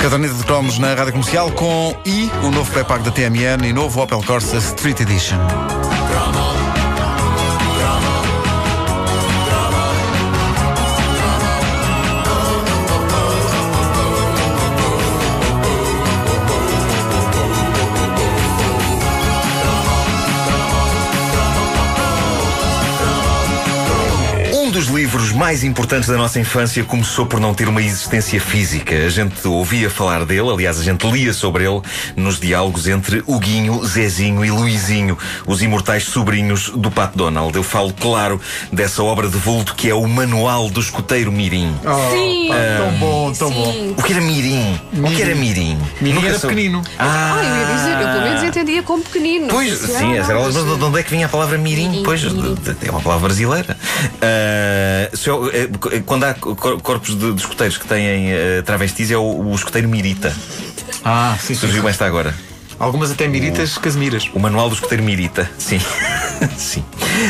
Caderneta de cromos na rádio comercial com I, o novo pré-pago da TMN e novo Opel Corsa Street Edition. Dos livros mais importantes da nossa infância começou por não ter uma existência física. A gente ouvia falar dele, aliás, a gente lia sobre ele nos diálogos entre Huguinho, Zezinho e Luizinho, os imortais sobrinhos do Pat Donald. Eu falo, claro, dessa obra de vulto que é o Manual do Escoteiro Mirim. Sim. pá, tão bom, tão bom. Sim. O que era Mirim? O que era Mirim? Mirim Nunca era sou- pequenino. Ah, Ah, eu ia dizer, eu pelo menos entendia como pequenino. Pois, sim, era, mas mas- de onde é que vinha a palavra mirim? Mirim, pois, é uma palavra brasileira. Ah, se eu- eh, quando há cor- corpos de, de escoteiros que têm eh, travestis, é o, o escoteiro mirita. Ah, sim, sim. Surgiu esta agora. Algumas até miritas casemiras. O manual do escoteiro mirita. Sim. Sim.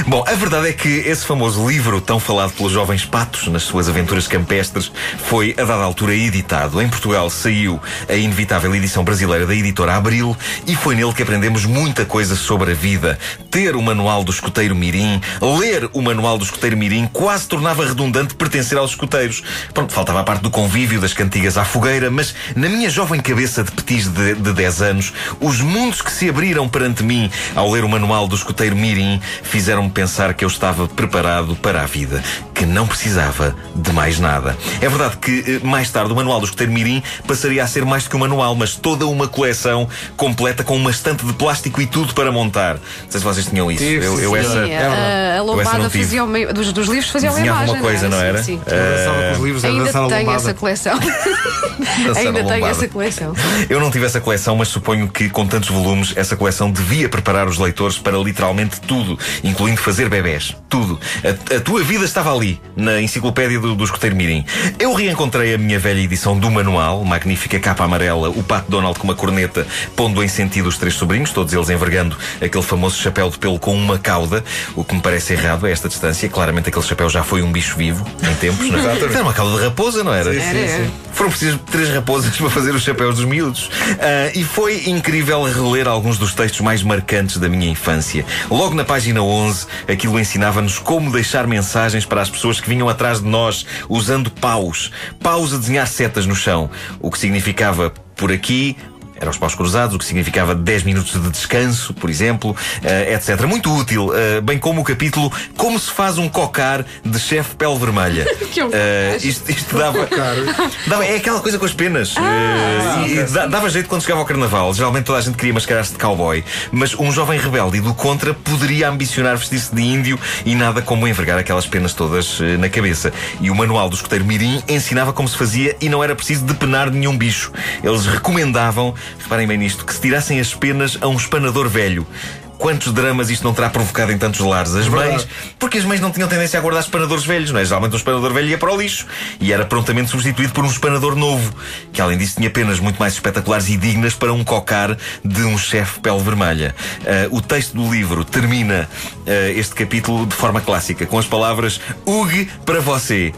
Bom, a verdade é que esse famoso livro, tão falado pelos jovens patos nas suas aventuras campestres, foi, a dada altura, editado. Em Portugal saiu a inevitável edição brasileira da editora Abril e foi nele que aprendemos muita coisa sobre a vida. Ter o manual do escoteiro Mirim, ler o manual do escoteiro Mirim, quase tornava redundante pertencer aos escoteiros. Pronto, faltava a parte do convívio, das cantigas à fogueira, mas na minha jovem cabeça de petis de, de 10 anos, os mundos que se abriram perante mim ao ler o manual do escoteiro Mirim fizeram-me pensar que eu estava preparado para a vida, que não precisava de mais nada. É verdade que eh, mais tarde o manual do escoteiro Mirim passaria a ser mais do que um manual, mas toda uma coleção completa com uma estante de plástico e tudo para montar. Não sei se vocês tinham isso. Tive, eu, sim, eu essa É a, a Eu essa lombada não tive. fazia uma, dos, dos livros fazia uma imagem. uma coisa, não era? Sim, sim. Eh, com os livros, Ainda tenho lombada. essa coleção. Ainda tenho essa coleção. Eu não tive essa coleção, mas suponho que com tantos volumes, essa coleção devia preparar os leitores para literalmente tudo, incluindo fazer bebés. Tudo. A, a tua vida estava ali, na enciclopédia do, do Escoteiro Mirim. Eu reencontrei a minha velha edição do manual, magnífica capa amarela, o Pato Donald com uma corneta, pondo em sentido os três sobrinhos, todos eles envergando aquele famoso chapéu de pelo com uma cauda, o que me parece errado a esta distância. Claramente aquele chapéu já foi um bicho vivo em tempos, não é? Era uma cauda de raposa, não era? Era, era. Foram precisas três raposas para fazer os chapéus dos miúdos. Ah, e foi incrível reler alguns dos textos mais marcantes da minha infância. Logo na página 11, aquilo ensinava-nos como deixar mensagens para as pessoas que vinham atrás de nós, usando paus. Paus a desenhar setas no chão. O que significava por aqui. Eram os paus cruzados, o que significava 10 minutos de descanso, por exemplo, eh, etc. Muito útil, eh, bem como o capítulo Como se faz um cocar de chefe pele vermelha. Que. Eh, isto, isto dava, dava. É aquela coisa com as penas. Eh, e- e dava jeito quando chegava ao carnaval. Geralmente toda a gente queria mascarar-se de cowboy. Mas um jovem rebelde e do contra poderia ambicionar vestir-se de índio e nada como envergar aquelas penas todas na cabeça. E o manual do escoteiro Mirim ensinava como se fazia e não era preciso depenar nenhum bicho. Eles recomendavam, reparem bem nisto, que se tirassem as penas a um espanador velho. Quantos dramas isto não terá provocado em tantos lares? As mães, porque as mães não tinham tendência a guardar espanadores velhos, não é? Geralmente um espanador velho ia para o lixo e era prontamente substituído por um espanador novo, que além disso tinha penas muito mais espetaculares e dignas para um cocar de um chefe pele vermelha. Ah, o texto do livro termina ah, este capítulo de forma clássica, com as palavras Ug para você.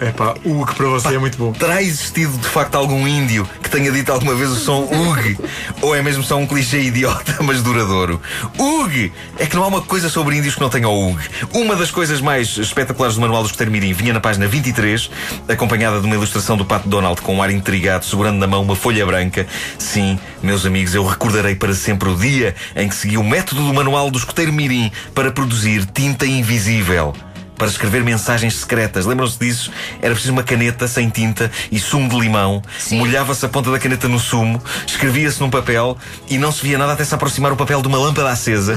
É pá, que para você é muito bom. Terá existido de facto algum índio que tenha dito alguma vez o som UG? Ou é mesmo só um clichê idiota, mas duradouro? UG! É que não há uma coisa sobre índios que não tenha o UG. Uma das coisas mais espetaculares do Manual do Escoteiro Mirim vinha na página 23, acompanhada de uma ilustração do Pato Donald com um ar intrigado, segurando na mão uma folha branca. Sim, meus amigos, eu recordarei para sempre o dia em que segui o método do Manual do Escoteiro Mirim para produzir tinta invisível para escrever mensagens secretas. Lembram-se disso? Era preciso uma caneta sem tinta e sumo de limão. Molhava-se a ponta da caneta no sumo, escrevia-se num papel e não se via nada até se aproximar o papel de uma lâmpada acesa.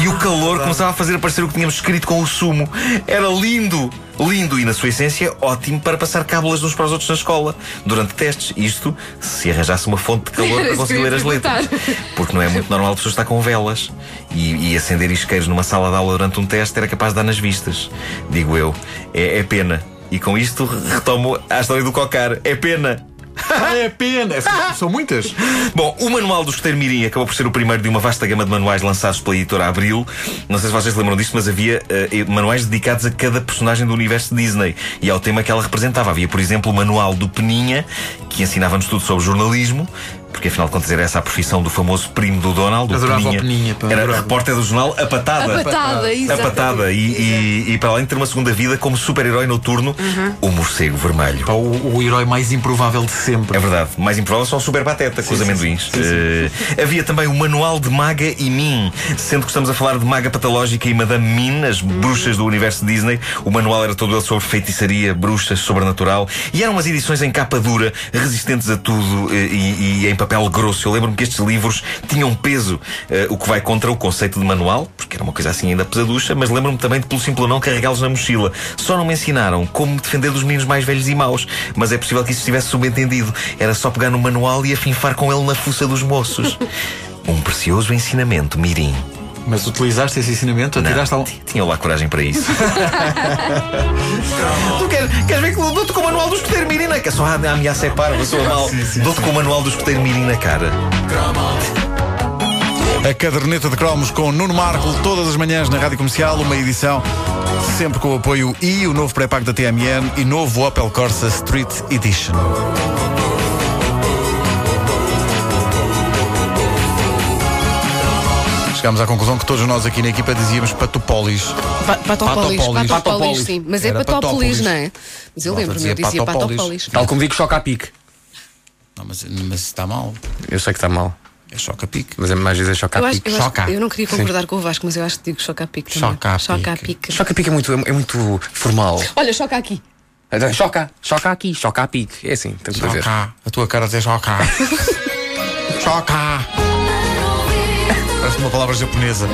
e o calor começava a fazer aparecer o que tínhamos escrito com o sumo. Era lindo! Lindo e, na sua essência, ótimo para passar cábulas uns para os outros na escola durante testes. Isto se arranjasse uma fonte de calor para conseguir ler as letras. Porque não é muito normal a pessoa estar com velas e, e acender isqueiros numa sala de aula durante um teste era capaz de dar nas vistas. Digo eu. É, é pena. E com isto retomo a história do cocar. É pena. Vale a pena. Essas São muitas. Bom, o manual do escoteiro Mirim acabou por ser o primeiro de uma vasta gama de manuais lançados pela editora Abril. Não sei se vocês lembram disto, mas havia eh, manuais dedicados a cada personagem do universo Disney e ao tema que ela representava. Havia, por exemplo, o manual do Peninha, que ensinava-nos tudo sobre jornalismo porque afinal de contas era essa a profissão do famoso primo do Donald, o Adorava Peninha. o Peninha, pá, era adorava. repórter do jornal A Patada. A patada, A exatamente. Patada. E, e, e para além de ter uma segunda vida como super-herói noturno, o morcego vermelho. Pá, o, o herói mais improvável de sempre. É verdade. Mais improvável só o Super Pateta com os amendoins. Eh, havia também o Manual de Maga e Min, sendo que estamos a falar de Maga Patológica e Madame Min, as bruxas do universo Disney. O manual era todo ele sobre feitiçaria, bruxas, sobrenatural. E eram umas edições em capa dura, resistentes a tudo eh, e, e em papel grosso. Eu lembro-me que estes livros tinham peso, eh, o que vai contra o conceito de manual, porque era uma coisa assim ainda pesaducha, mas lembro-me também de, pelo simples não, carregá-los na mochila. Só não me ensinaram como me defender dos meninos mais velhos e maus, mas é possível que isso estivesse subentendido. Era só pegar no manual e afinfar com ele na fuça dos moços. Um precioso ensinamento, Mirim. Mas utilizaste esse ensinamento? Atiraste Não, tinha lá coragem para isso. tu queres, queres ver que dou-te com o manual do escoteiro Mirim na cara? Só a ameaça é parva, sou mal. Dou-te com o manual do escoteiro Mirim na cara. A caderneta de cromos com Nuno Marco todas as manhãs na Rádio Comercial, uma edição sempre com o apoio I, o novo pré-pago da TMN e novo Opel Corsa Street Edition. Chegámos à conclusão que todos nós aqui na equipa dizíamos Patopólis. Pa- patópolis, Patópolis. sim. Mas é patópolis. não é? Mas eu lembro-me, dizia eu dizia patópolis. Tal como digo choca a pique. Não, mas, mas está mal. Eu sei que está mal, É choca-pique. mas é mais vezes choca Eu, a acho, pique. eu, acho- Choca. eu não queria concordar com o Vasco, mas eu acho que digo choca a pique também. Choca a Choca a pique. pique. Choca a pique é muito, é muito formal. Olha, choca aqui. Então, Choca, choca aqui, choca a pique. É assim, tem que ver. Choca. A tua cara diz choca. choca uma palavra japonesa.